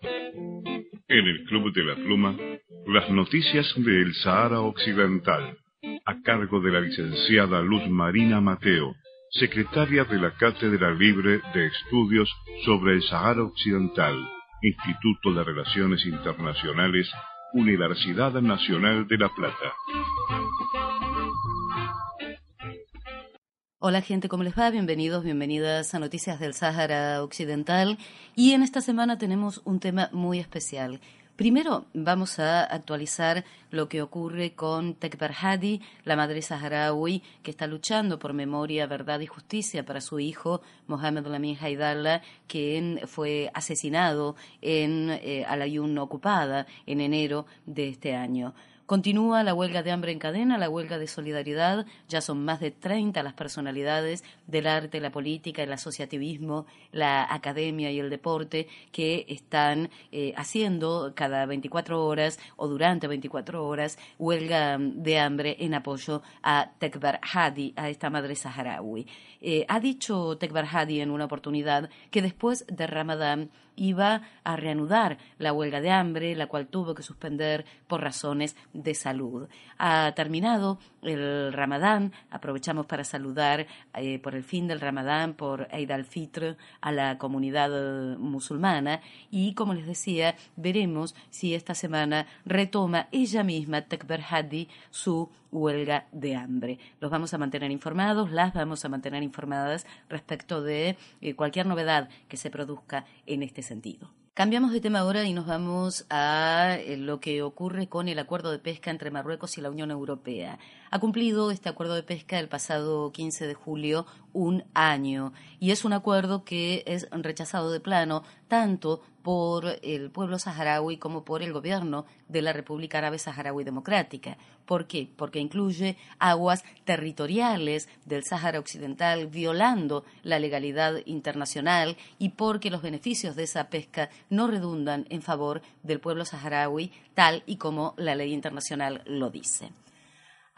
En el Club de la Pluma, las noticias del Sahara Occidental, a cargo de la licenciada Luz Marina Mateo, secretaria de la Cátedra Libre de Estudios sobre el Sahara Occidental, Instituto de Relaciones Internacionales, Universidad Nacional de La Plata. Hola gente, ¿cómo les va? Bienvenidos, bienvenidas a Noticias del Sáhara Occidental. Y en esta semana tenemos un tema muy especial. Primero vamos a actualizar lo que ocurre con Tekber Hadi, la madre saharaui que está luchando por memoria, verdad y justicia para su hijo Mohamed Lamin Haidallah, quien fue asesinado en eh, Alayun ocupada en enero de este año. Continúa la huelga de hambre en cadena, la huelga de solidaridad. Ya son más de 30 las personalidades del arte, la política, el asociativismo, la academia y el deporte que están eh, haciendo cada 24 horas o durante 24 horas huelga de hambre en apoyo a Tekbar Hadi, a esta madre saharaui. Eh, ha dicho Tekbar Hadi en una oportunidad que después de Ramadán iba a reanudar la huelga de hambre, la cual tuvo que suspender por razones de salud. Ha terminado el Ramadán, aprovechamos para saludar eh, por el fin del Ramadán, por Eid al-Fitr a la comunidad musulmana y, como les decía, veremos si esta semana retoma ella misma, Tekber Hadi, su huelga de hambre. Los vamos a mantener informados, las vamos a mantener informadas respecto de eh, cualquier novedad que se produzca en este sentido. Cambiamos de tema ahora y nos vamos a eh, lo que ocurre con el acuerdo de pesca entre Marruecos y la Unión Europea. Ha cumplido este acuerdo de pesca el pasado 15 de julio un año y es un acuerdo que es rechazado de plano tanto por el pueblo saharaui como por el gobierno de la República Árabe Saharaui Democrática. ¿Por qué? Porque incluye aguas territoriales del Sáhara Occidental violando la legalidad internacional y porque los beneficios de esa pesca no redundan en favor del pueblo saharaui tal y como la ley internacional lo dice.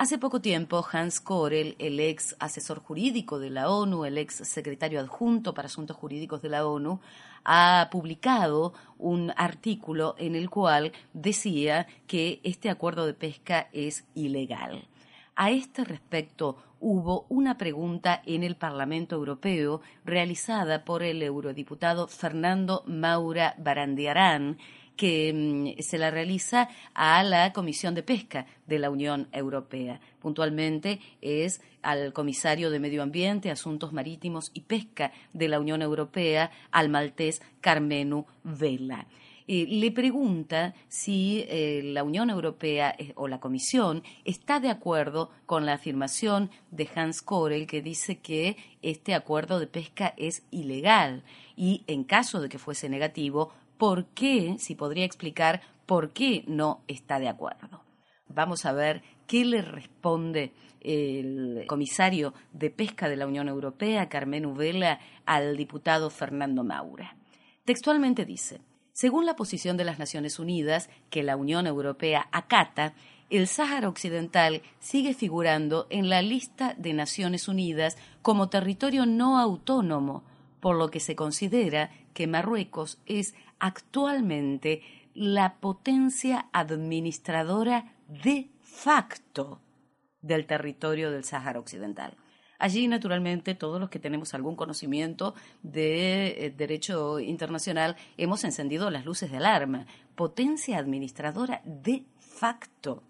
Hace poco tiempo, Hans Korel, el ex asesor jurídico de la ONU, el ex secretario adjunto para asuntos jurídicos de la ONU, ha publicado un artículo en el cual decía que este acuerdo de pesca es ilegal. A este respecto, hubo una pregunta en el Parlamento Europeo realizada por el eurodiputado Fernando Maura Barandiarán, que mm, se la realiza a la Comisión de Pesca de la Unión Europea. Puntualmente es al comisario de Medio Ambiente, Asuntos Marítimos y Pesca de la Unión Europea, al maltés Carmenu Vela. le pregunta si eh, la Unión Europea eh, o la Comisión está de acuerdo con la afirmación de Hans Korel que dice que este acuerdo de pesca es ilegal y en caso de que fuese negativo por qué, si podría explicar por qué no está de acuerdo. Vamos a ver qué le responde el comisario de Pesca de la Unión Europea, Carmen Uvela, al diputado Fernando Maura. Textualmente dice, según la posición de las Naciones Unidas, que la Unión Europea acata, el Sáhara Occidental sigue figurando en la lista de Naciones Unidas como territorio no autónomo, por lo que se considera que Marruecos es actualmente la potencia administradora de facto del territorio del Sáhara Occidental. Allí, naturalmente, todos los que tenemos algún conocimiento de eh, derecho internacional hemos encendido las luces de alarma. Potencia administradora de facto.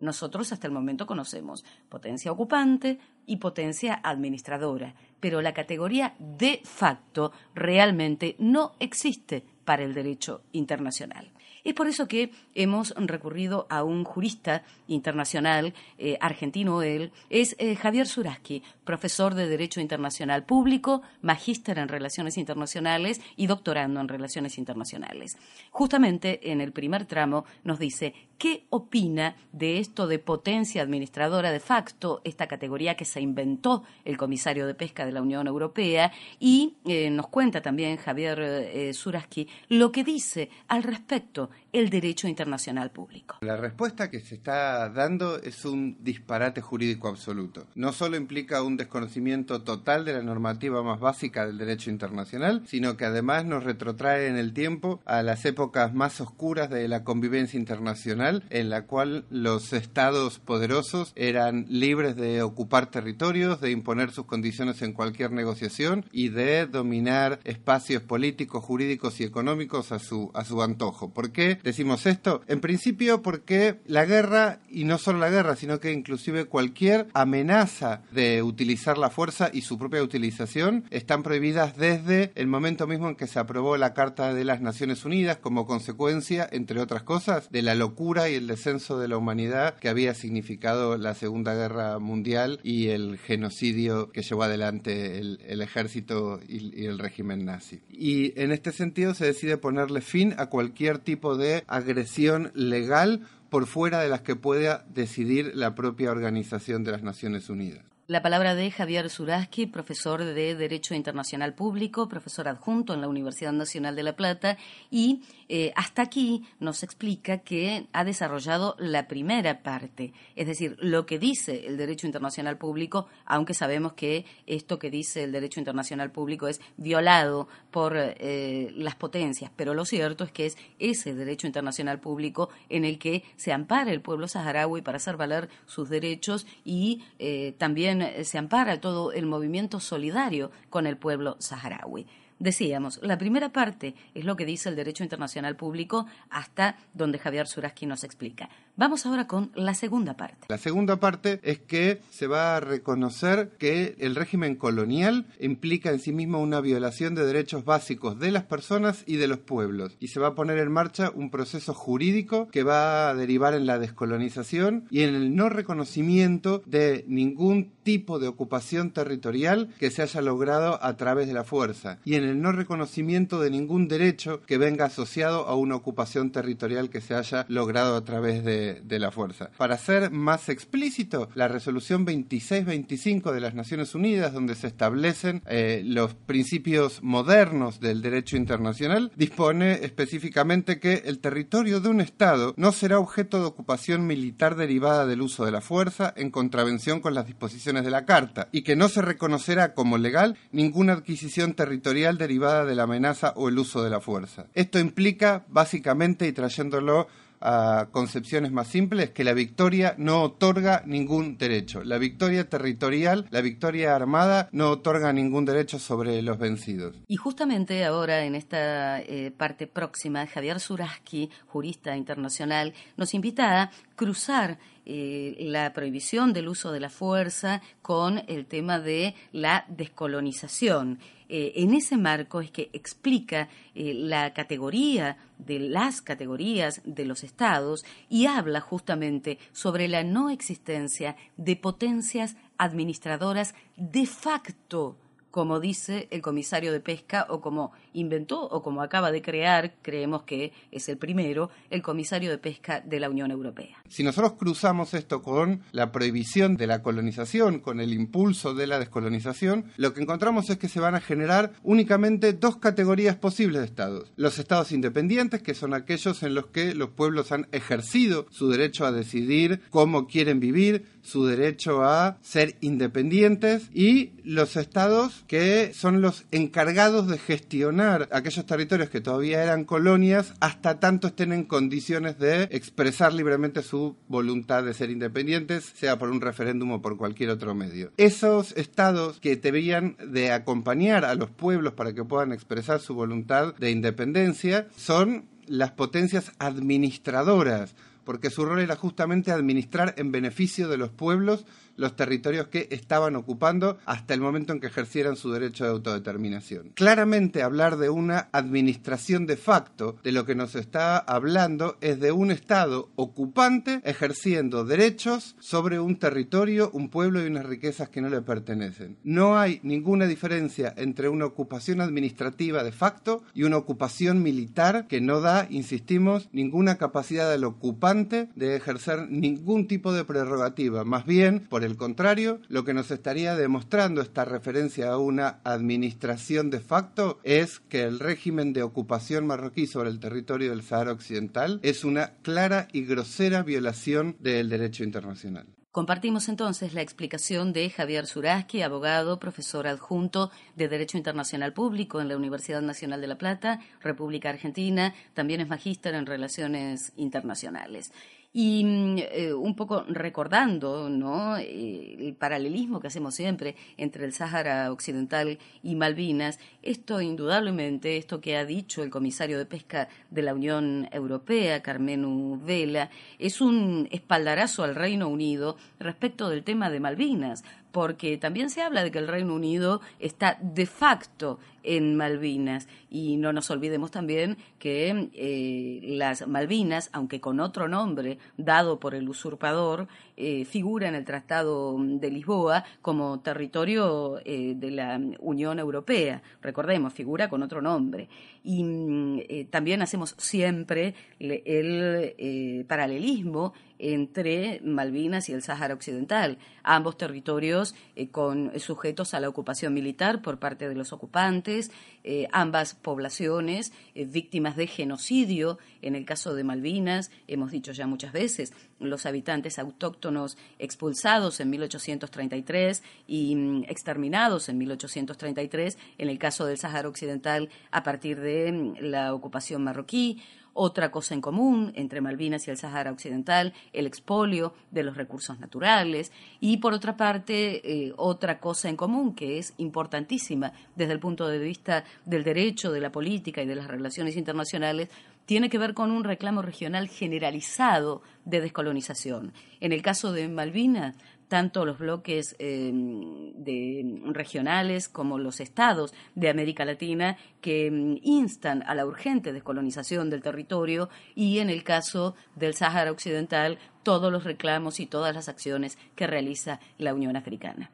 Nosotros hasta el momento conocemos potencia ocupante y potencia administradora, pero la categoría de facto realmente no existe para el derecho internacional. Es por eso que hemos recurrido a un jurista internacional, eh, argentino él, es eh, Javier Suraski, profesor de Derecho Internacional Público, magíster en Relaciones Internacionales y doctorando en Relaciones Internacionales. Justamente en el primer tramo nos dice qué opina de esto de potencia administradora de facto, esta categoría que se inventó el comisario de pesca de la Unión Europea, y eh, nos cuenta también Javier Suraski lo que dice al respecto el derecho internacional público. La respuesta que se está dando es un disparate jurídico absoluto. No solo implica un desconocimiento total de la normativa más básica del derecho internacional, sino que además nos retrotrae en el tiempo a las épocas más oscuras de la convivencia internacional, en la cual los estados poderosos eran libres de ocupar territorios, de imponer sus condiciones en cualquier negociación y de dominar espacios políticos, jurídicos y económicos a su, a su antojo. ¿Por qué decimos esto? En principio porque la guerra, y no solo la guerra, sino que inclusive cualquier amenaza de utilizar la fuerza y su propia utilización están prohibidas desde el momento mismo en que se aprobó la Carta de las Naciones Unidas como consecuencia, entre otras cosas, de la locura y el descenso de la humanidad que había significado la Segunda Guerra Mundial y el genocidio que llevó adelante el, ejército y, y el régimen nazi. Y en este sentido se decide ponerle fin a cualquier tipo de agresión legal por fuera de las que pueda decidir la propia Organización de las Naciones Unidas. La palabra de Javier Zuraski, profesor de Derecho Internacional Público, profesor adjunto en la Universidad Nacional de La Plata, y eh, hasta aquí nos explica que ha desarrollado la primera parte, es decir, lo que dice el Derecho Internacional Público, aunque sabemos que esto que dice el Derecho Internacional Público es violado por eh, las potencias, pero lo cierto es que es ese Derecho Internacional Público en el que se ampara el pueblo saharaui para hacer valer sus derechos y eh, también eh, se ampara todo el movimiento solidario con el pueblo saharaui. Decíamos, la primera parte es lo que dice el derecho internacional público hasta donde Javier Suraski nos explica. Vamos ahora con la segunda parte. La segunda parte es que se va a reconocer que el régimen colonial implica en sí mismo una violación de derechos básicos de las personas y de los pueblos. Y se va a poner en marcha un proceso jurídico que va a derivar en la descolonización y en el no reconocimiento de ningún tipo de ocupación territorial que se haya logrado a través de la fuerza y en el no reconocimiento de ningún derecho que venga asociado a una ocupación territorial que se haya logrado a través de de, la fuerza. Para ser más explícito, la resolución 2625 de las Naciones Unidas, donde se establecen eh, los principios modernos del derecho internacional, dispone específicamente que el territorio de un Estado no será objeto de ocupación militar derivada del uso de la fuerza en contravención con las disposiciones de la Carta y que no se reconocerá como legal ninguna adquisición territorial derivada de la amenaza o el uso de la fuerza. Esto implica, básicamente, y trayéndolo a concepciones más simples, que la victoria no otorga ningún derecho. La victoria territorial, la victoria armada, no otorga ningún derecho sobre los vencidos. Y justamente ahora, en esta eh, parte próxima, Javier Suraski, jurista internacional, nos invita a cruzar eh, la prohibición del uso de la fuerza con el tema de la descolonización. Eh, en ese marco es que explica eh, la categoría de las categorías de los estados y habla justamente sobre la no existencia de potencias administradoras de facto como dice el comisario de pesca o como inventó o como acaba de crear, creemos que es el primero, el comisario de pesca de la Unión Europea. Si nosotros cruzamos esto con la prohibición de la colonización, con el impulso de la descolonización, lo que encontramos es que se van a generar únicamente dos categorías posibles de estados. Los estados independientes, que son aquellos en los que los pueblos han ejercido su derecho a decidir cómo quieren vivir, su derecho a ser independientes, y los estados que son los encargados de gestionar aquellos territorios que todavía eran colonias hasta tanto estén en condiciones de expresar libremente su voluntad de ser independientes, sea por un referéndum o por cualquier otro medio. Esos estados que deberían de acompañar a los pueblos para que puedan expresar su voluntad de independencia son las potencias administradoras, porque su rol era justamente administrar en beneficio de los pueblos los territorios que estaban ocupando hasta el momento en que ejercieran su derecho de autodeterminación. Claramente hablar de una administración de facto, de lo que nos está hablando es de un Estado ocupante ejerciendo derechos sobre un territorio, un pueblo y unas riquezas que no le pertenecen. No hay ninguna diferencia entre una ocupación administrativa de facto y una ocupación militar que no da, insistimos, ninguna capacidad del ocupante de ejercer ningún tipo de prerrogativa. Más bien, por el contrario, lo que nos estaría demostrando esta referencia a una administración de facto es que el régimen de ocupación marroquí sobre el territorio del Sahara Occidental es una clara y grosera violación del derecho internacional. Compartimos entonces la explicación de Javier Suraski, abogado, profesor adjunto de Derecho Internacional Público en la Universidad Nacional de La Plata, República Argentina, también es magíster en Relaciones Internacionales. Y mm, eh, un poco recordando ¿no? Eh, el paralelismo que hacemos siempre entre el Sáhara Occidental y Malvinas, esto indudablemente, esto que ha dicho el comisario de Pesca de la Unión Europea, Carmenu Vela, es un espaldarazo al Reino Unido respecto del tema de Malvinas, porque también se habla de que el Reino Unido está de facto en Malvinas. Y no nos olvidemos también que eh, las Malvinas, aunque con otro nombre dado por el usurpador, eh, figura en el Tratado de Lisboa como territorio eh, de la Unión Europea. Recordemos, figura con otro nombre. Y mm, también hacemos siempre el paralelismo entre Malvinas y el Sáhara Occidental, ambos territorios eh, con, sujetos a la ocupación militar por parte de los ocupantes, eh, ambas poblaciones eh, víctimas de genocidio. En el caso de Malvinas, hemos dicho ya muchas veces, los habitantes autóctonos expulsados en 1833 y mm, exterminados en 1833, en el caso del Sáhara Occidental a partir de mm, la ocupación marroquí otra cosa en común entre Malvinas y el Sahara Occidental, el expolio de los recursos naturales y por otra parte eh, otra cosa en común que es importantísima desde el punto de vista del derecho, de la política y de las relaciones internacionales, tiene que ver con un reclamo regional generalizado de descolonización. En el caso de Malvinas, tanto los bloques em, de, regionales como los estados de América Latina que em, instan a la urgente descolonización del territorio y en el caso del Sáhara Occidental todos los reclamos y todas las acciones que realiza la Unión Africana.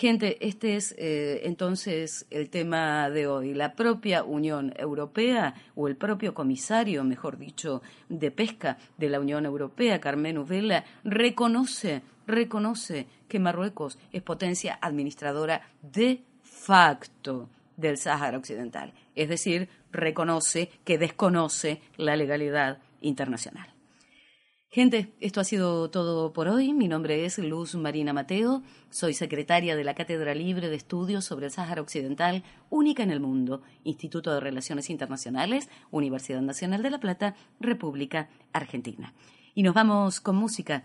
Gente, este es eh, entonces el tema de hoy. La propia Unión Europea o el propio comisario, mejor dicho, de pesca de la Unión Europea, Carmen Uvela, reconoce reconoce que Marruecos es potencia administradora de facto del Sáhara Occidental, es decir, reconoce que desconoce la legalidad internacional. Gente, esto ha sido todo por hoy. Mi nombre es Luz Marina Mateo. Soy secretaria de la Cátedra Libre de Estudios sobre el Sáhara Occidental, única en el mundo, Instituto de Relaciones Internacionales, Universidad Nacional de La Plata, República Argentina. Y nos vamos con música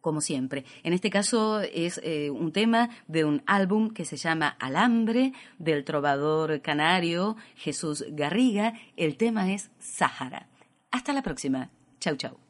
como siempre. En este caso es eh, un tema de un álbum que se llama Alambre del trovador canario Jesús Garriga. El tema es Sahara. Hasta la próxima. Chau, chau.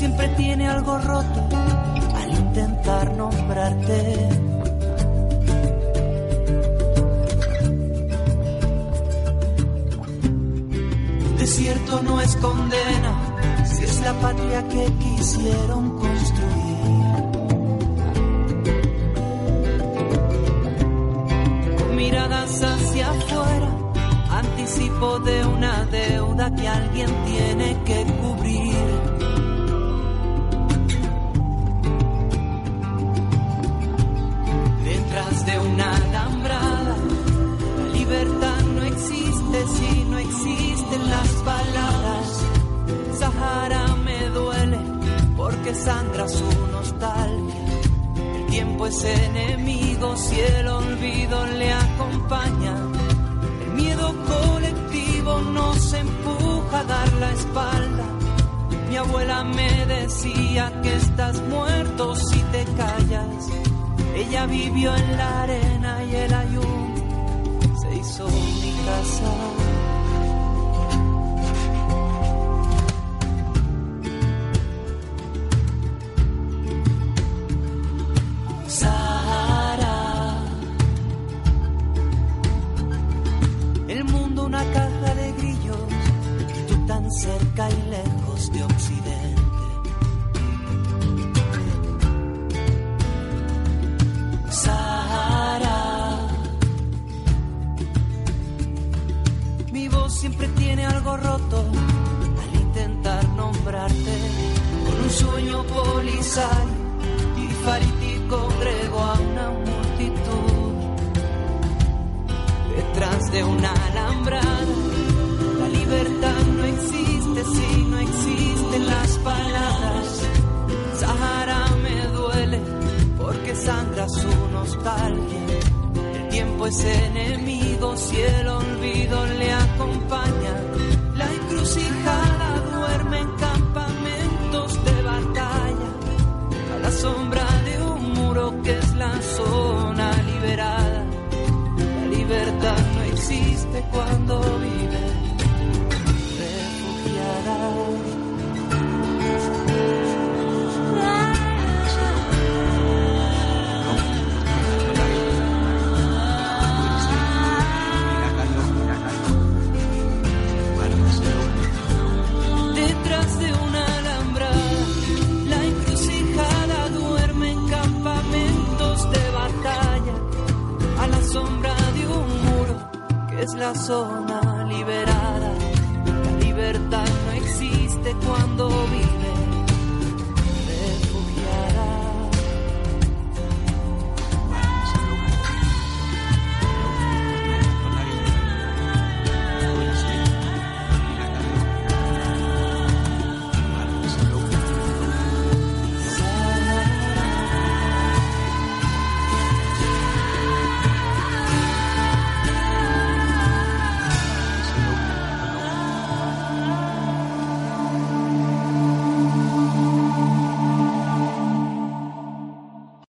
siempre tiene algo roto intentar nombrarte. Desierto no es condena, si es la patria que quisieron construir. Miradas hacia afuera, anticipo de una deuda que alguien tiene que cubrir porque sangra su nostalgia. El tiempo es enemigo si el olvido le acompaña. El miedo colectivo nos empuja a dar la espalda. Mi abuela me decía que estás muerto si te callas Ella vivió en la arena y el ayuno se hizo mi casa.